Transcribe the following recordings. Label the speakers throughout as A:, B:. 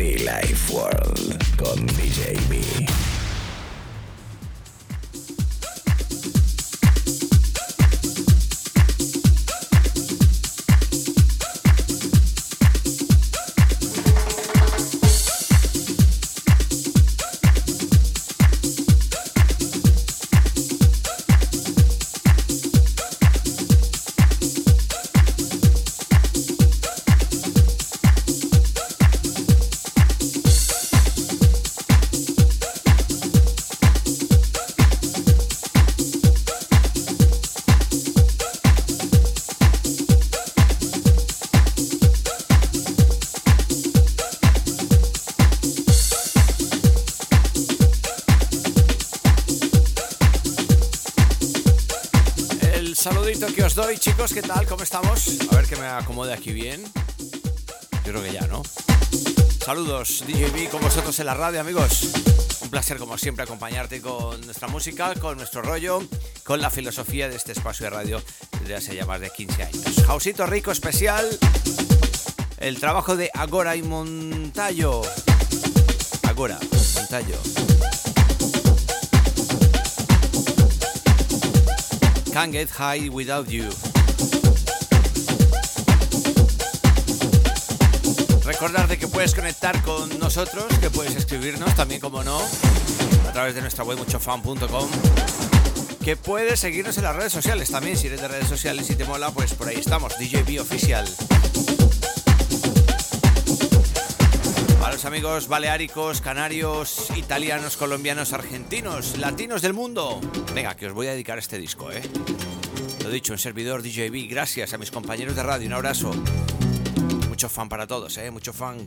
A: Be Life World con DJ
B: ¿qué tal? ¿Cómo estamos? A ver que me acomode aquí bien. Yo creo que ya, ¿no? Saludos, DJB, con vosotros en la radio, amigos. Un placer, como siempre, acompañarte con nuestra música, con nuestro rollo, con la filosofía de este espacio de radio desde hace ya más de 15 años. Jausito rico especial, el trabajo de Agora y Montallo. Agora, Montallo. Can't Get High Without You. Recordarte que puedes conectar con nosotros, que puedes escribirnos también, como no, a través de nuestra web muchofan.com. Que puedes seguirnos en las redes sociales también, si eres de redes sociales y te mola, pues por ahí estamos, DJB Oficial. Para los amigos baleáricos, canarios, italianos, colombianos, argentinos, latinos del mundo. Venga, que os voy a dedicar este disco, ¿eh? Dicho, un servidor DJB, gracias a mis compañeros de radio, un abrazo. Mucho fan para todos, ¿eh? Mucho fan.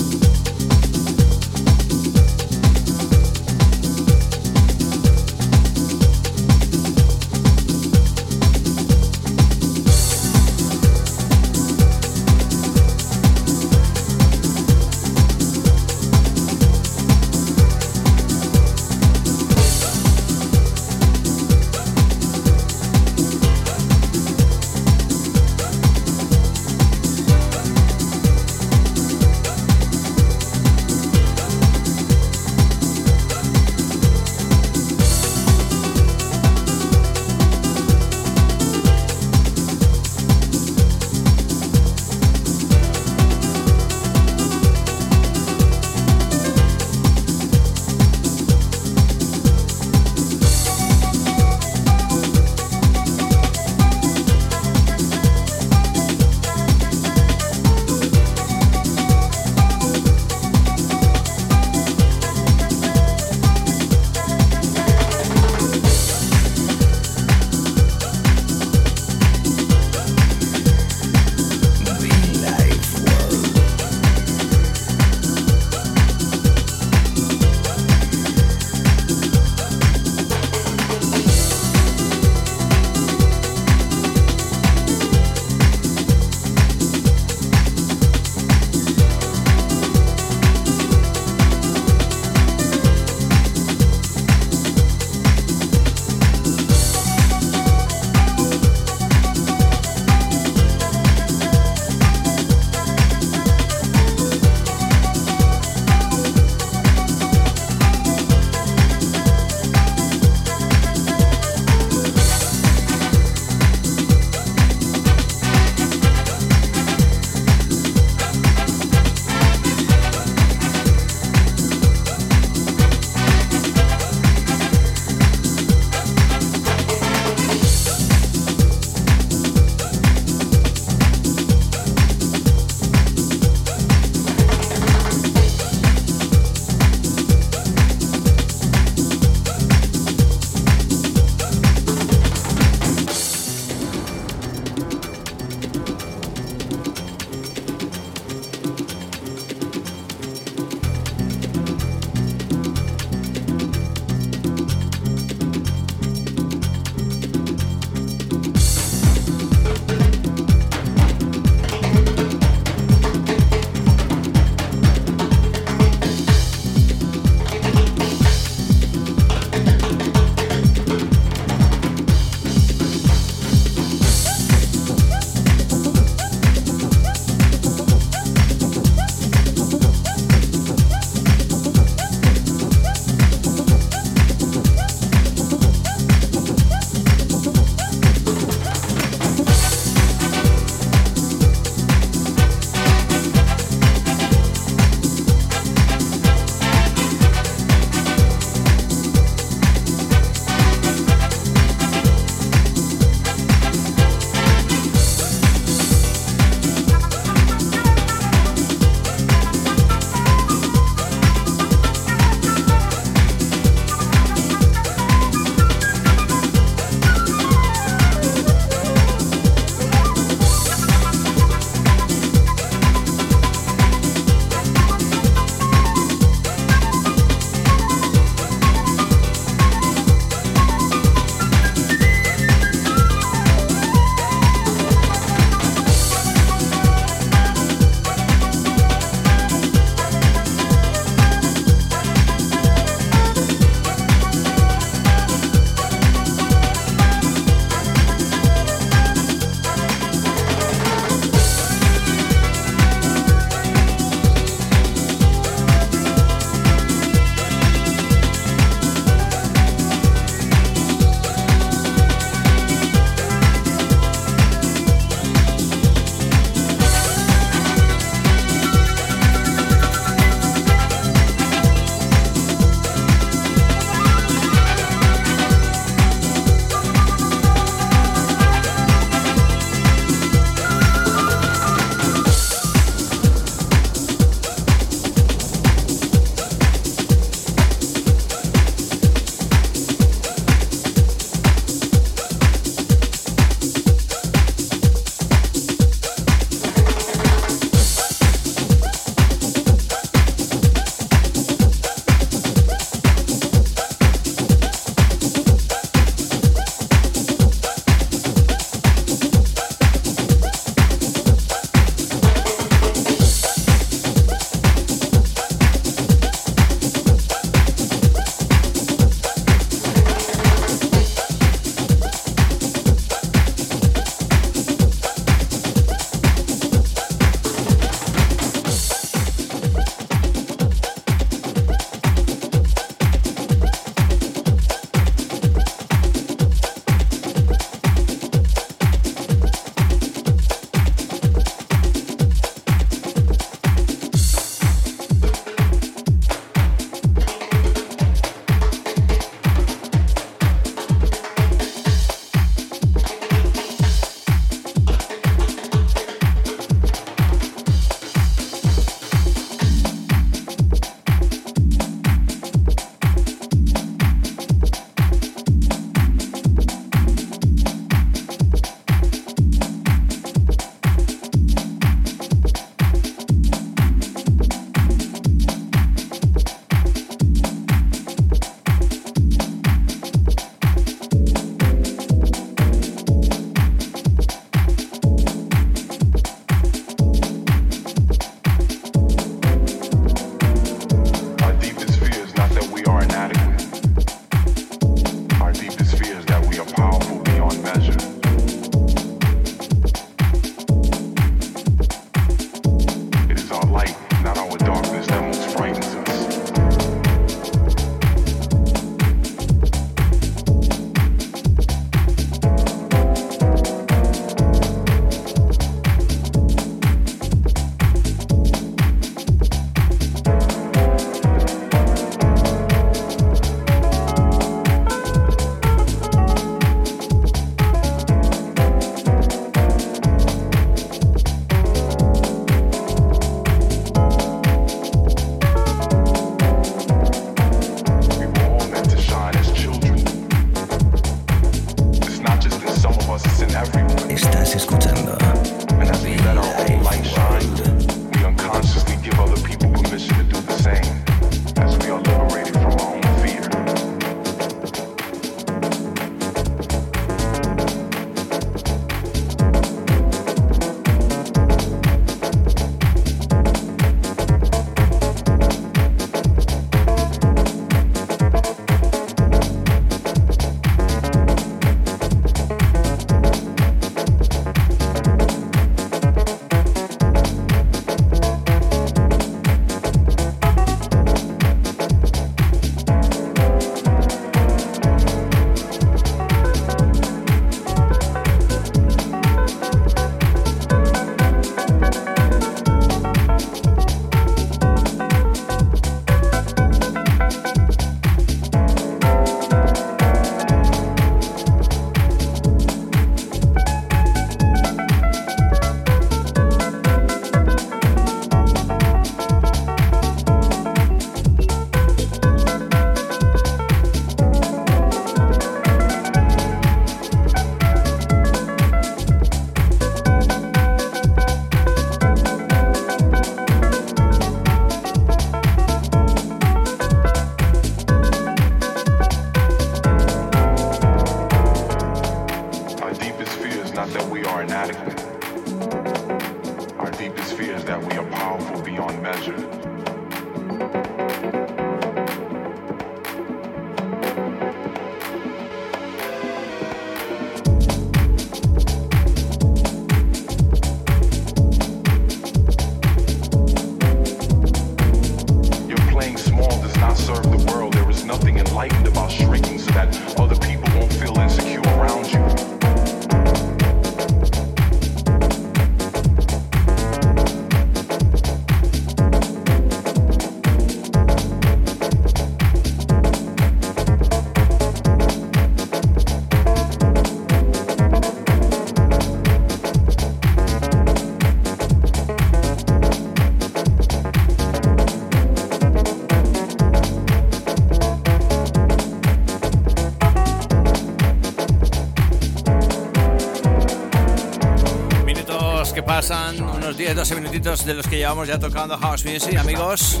C: Unos 10-12 minutitos de los que llevamos ya tocando House Music, amigos.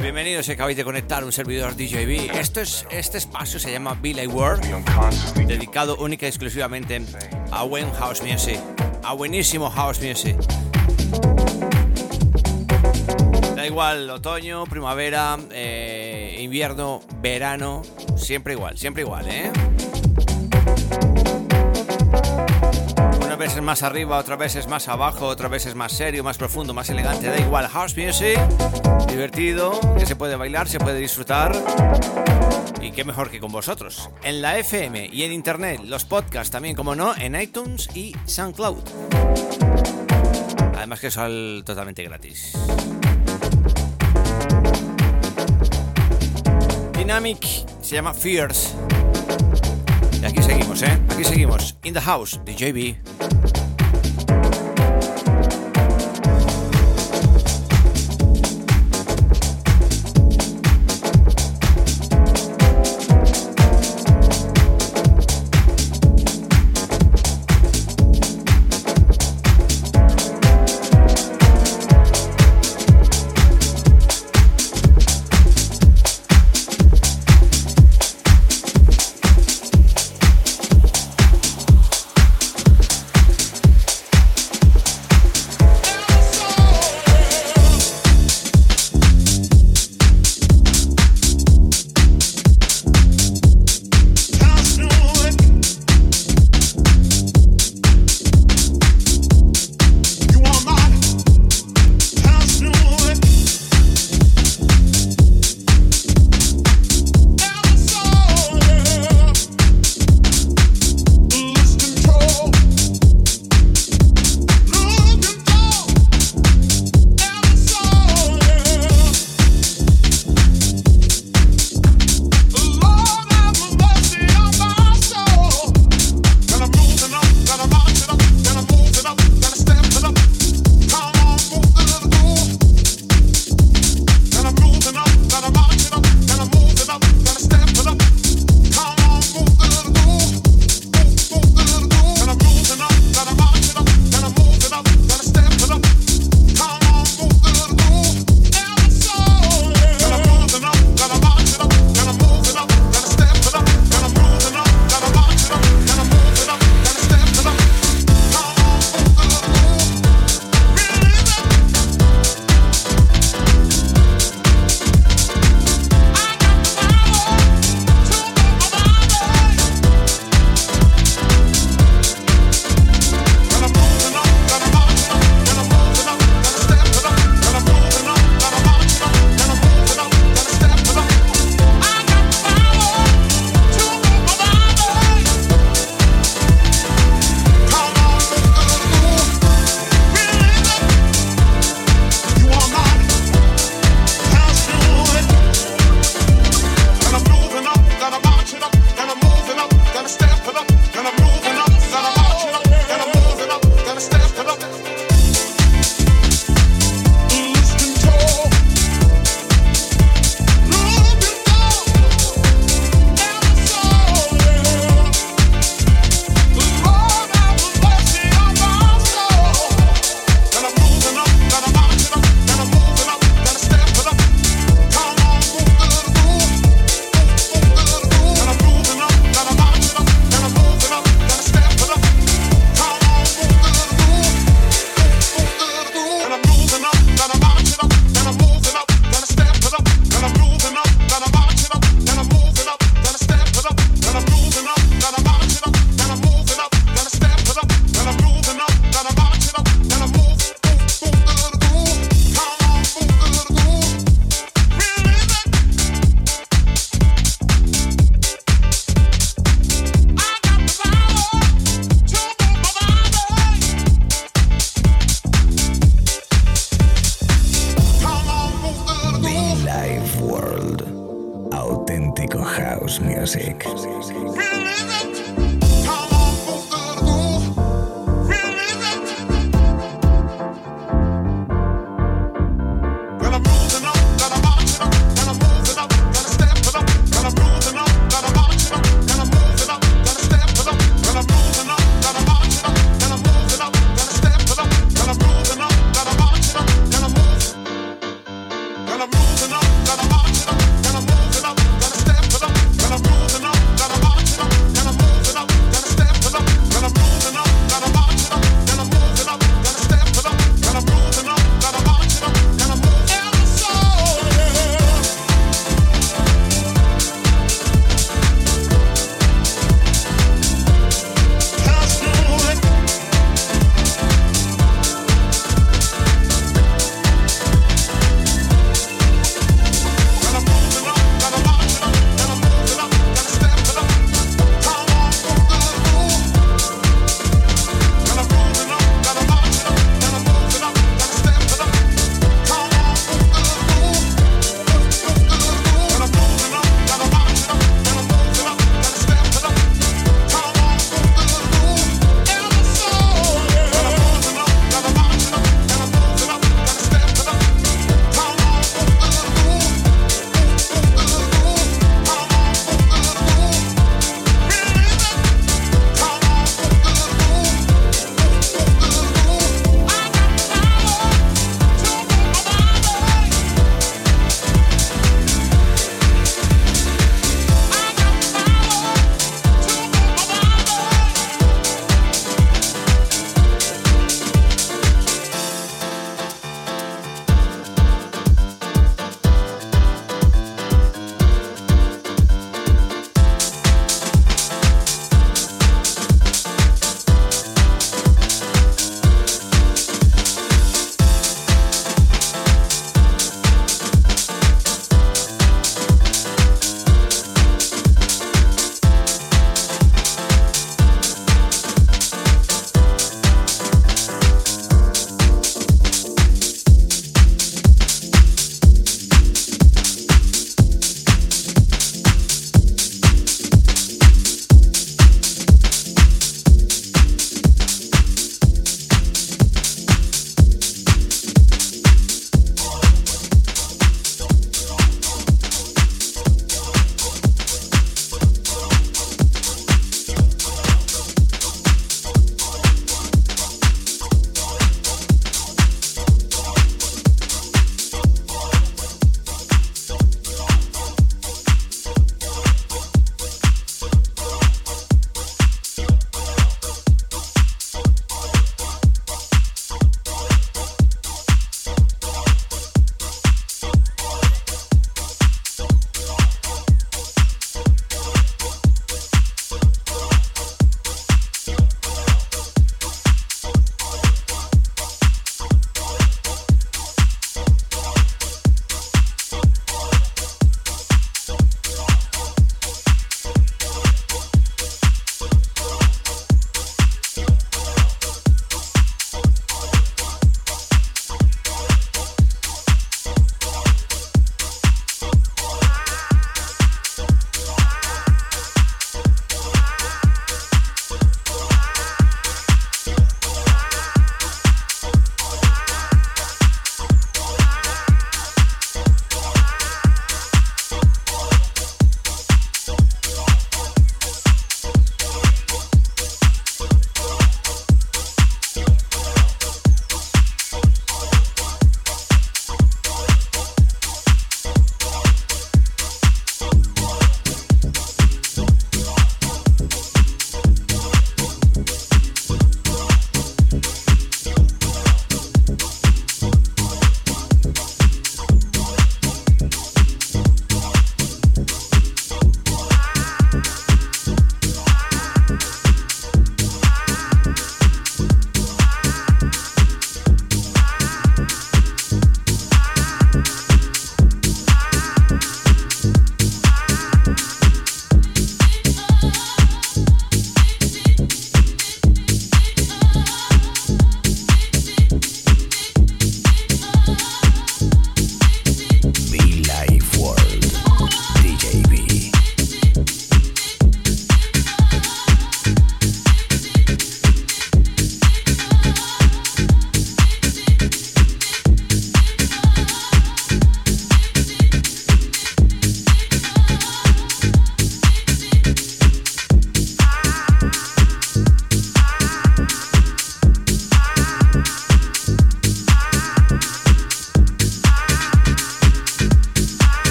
C: Bienvenidos acabáis de conectar un servidor DJB. Esto es, este espacio se llama Billy World, dedicado única y exclusivamente a buen House Music, a buenísimo House Music. Da igual, otoño, primavera, eh, invierno, verano, siempre igual, siempre igual, ¿eh? Veces más arriba, otras veces más abajo, otras veces más serio, más profundo, más elegante. Da igual, house music, divertido, que se puede bailar, se puede disfrutar. Y qué mejor que con vosotros. En la FM y en internet, los podcasts también, como no, en iTunes y SoundCloud. Además que son totalmente gratis. Dynamic se llama Fears. Aquí seguimos, ¿eh? Aquí seguimos. In the house,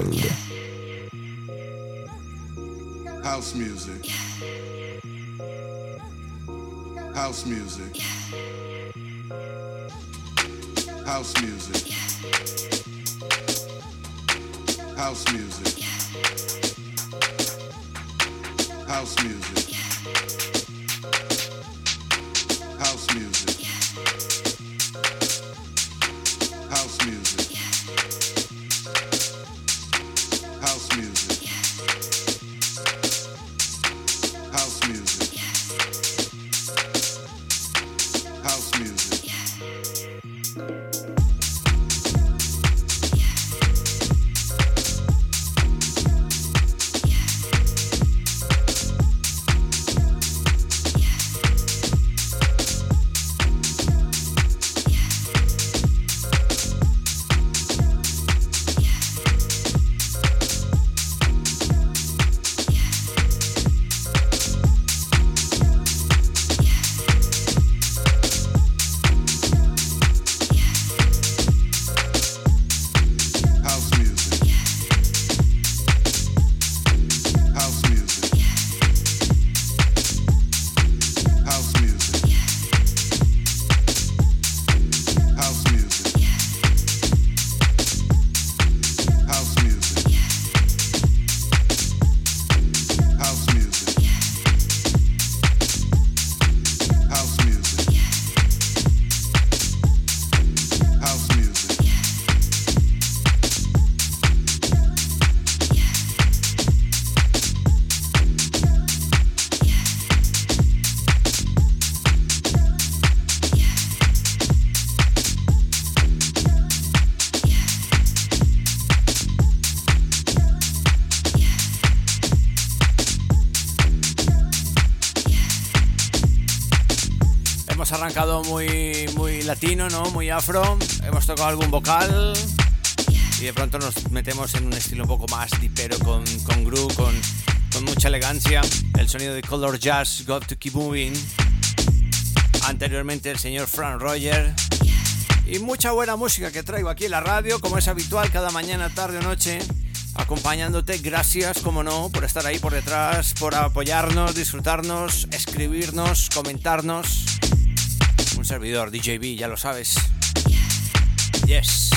A: world. House music. House music. House music. House music. House music.
C: DJB.
B: arrancado muy, muy latino, ¿no? Muy afro. Hemos tocado algún vocal y de pronto nos metemos en un estilo un poco más dipero con, con groove, con, con mucha elegancia. El sonido de Color Jazz, Got to Keep Moving. Anteriormente el señor Frank Roger. Y mucha buena música que traigo aquí en la radio, como es habitual, cada mañana, tarde o noche acompañándote. Gracias, como no, por estar ahí por detrás, por apoyarnos, disfrutarnos, escribirnos, comentarnos servidor DJB, ya lo sabes. Yes.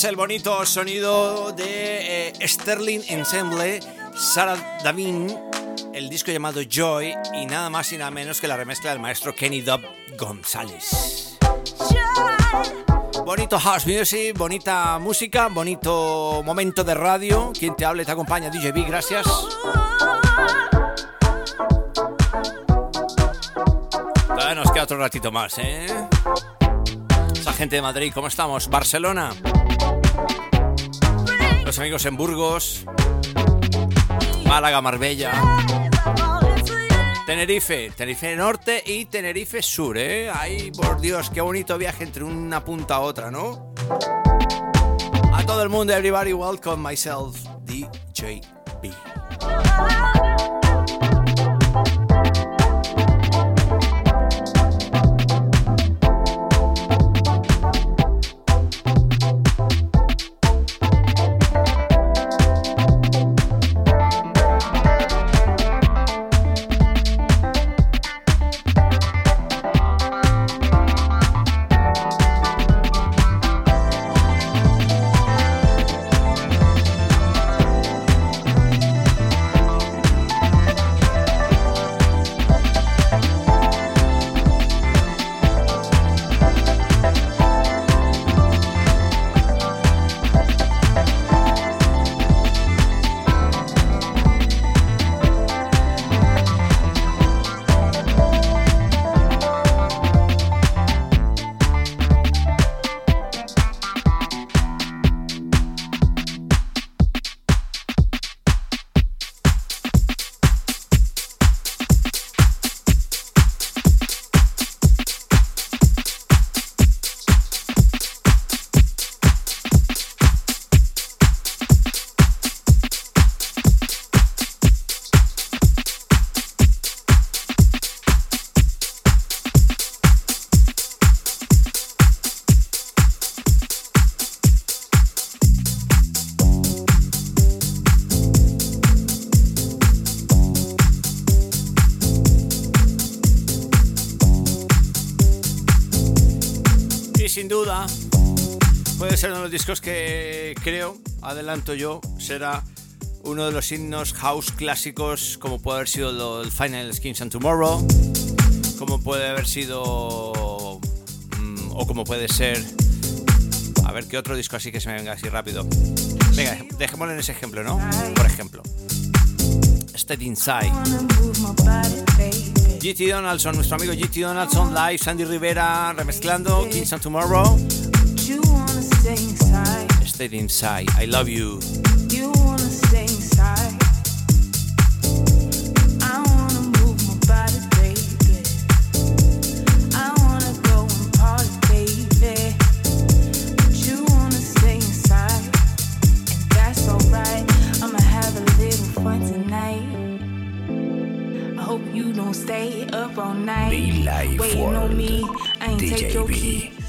D: Es el bonito sonido de eh, Sterling Ensemble, Sarah Davin, el disco llamado Joy y nada más y nada menos que la remezcla del maestro Kenny Dub González. Bonito house music, bonita música, bonito momento de radio. Quien te habla y te acompaña, DJB, gracias. Todavía nos queda otro ratito más, ¿eh? Esa gente de Madrid, ¿cómo estamos? Barcelona. Los amigos en Burgos. Málaga, Marbella. Tenerife, Tenerife Norte y Tenerife Sur, ¿eh? Por Dios, qué bonito viaje entre una punta a otra, ¿no? A todo el mundo, everybody, welcome myself, DJ B. ser uno de los discos que creo, adelanto yo, será uno de los himnos house clásicos, como puede haber sido el Final Skins and Tomorrow, como puede haber sido, mm, o como puede ser, a ver qué otro disco así que se me venga así rápido. Venga, dejémoslo en ese ejemplo, ¿no? Por ejemplo, Stay Inside. GT Donaldson, nuestro amigo GT Donaldson, live, Sandy Rivera remezclando Kings and Tomorrow. Stay inside. I love you. I ain't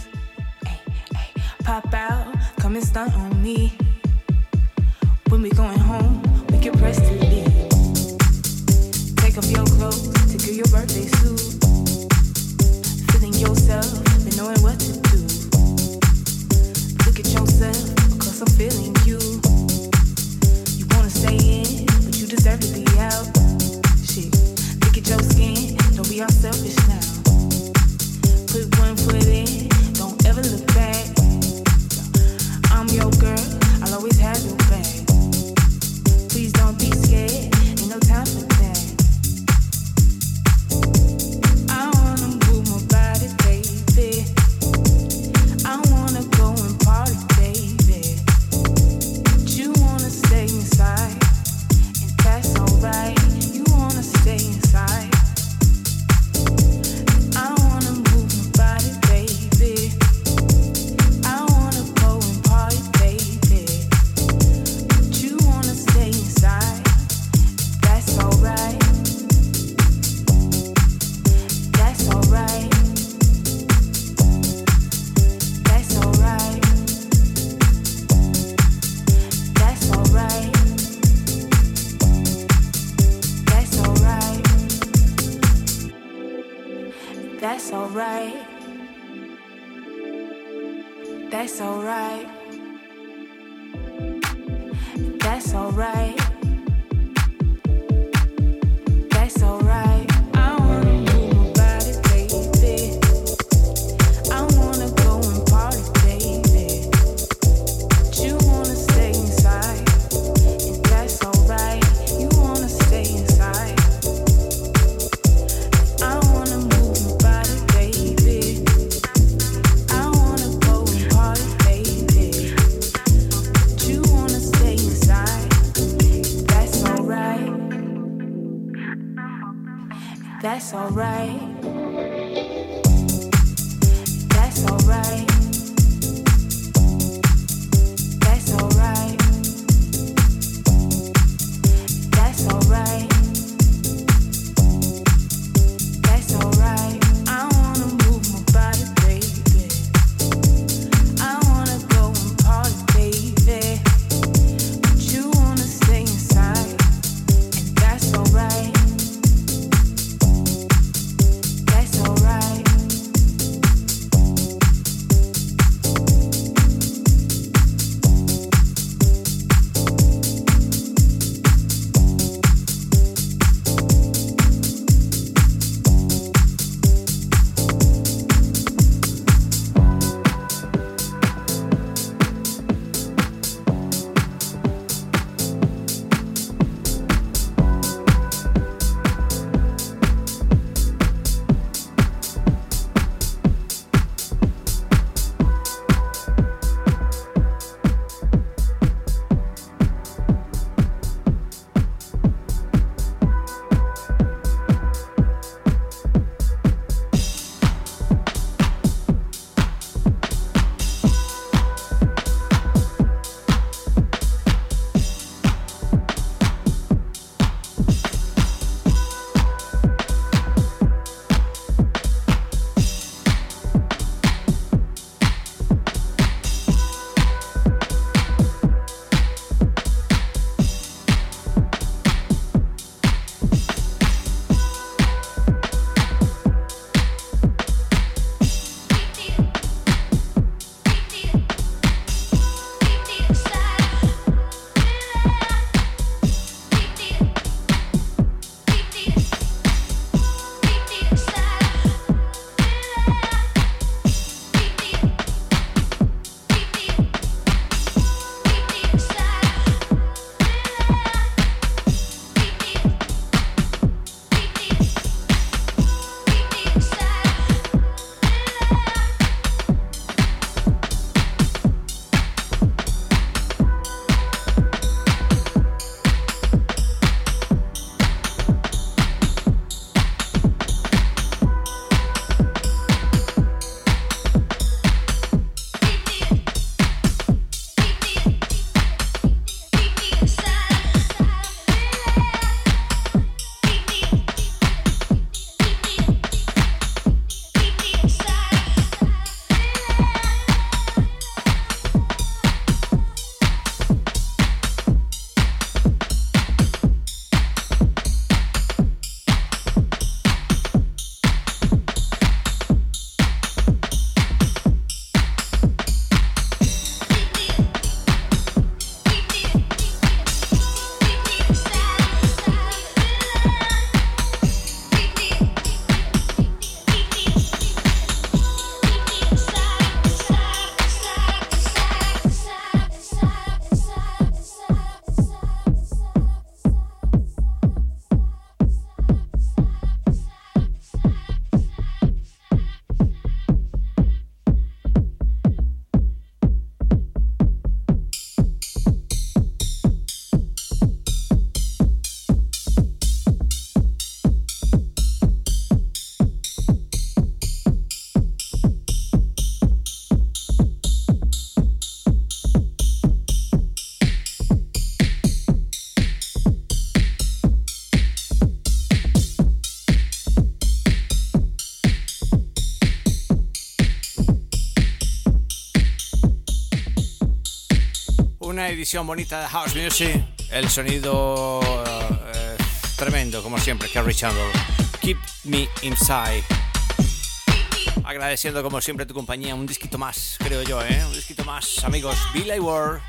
B: edición bonita de House Music. El sonido eh, tremendo, como siempre, Kerry Chandler. Keep Me Inside. Agradeciendo, como siempre, tu compañía. Un disquito más, creo yo, ¿eh? Un disquito más, amigos. Billy Ward.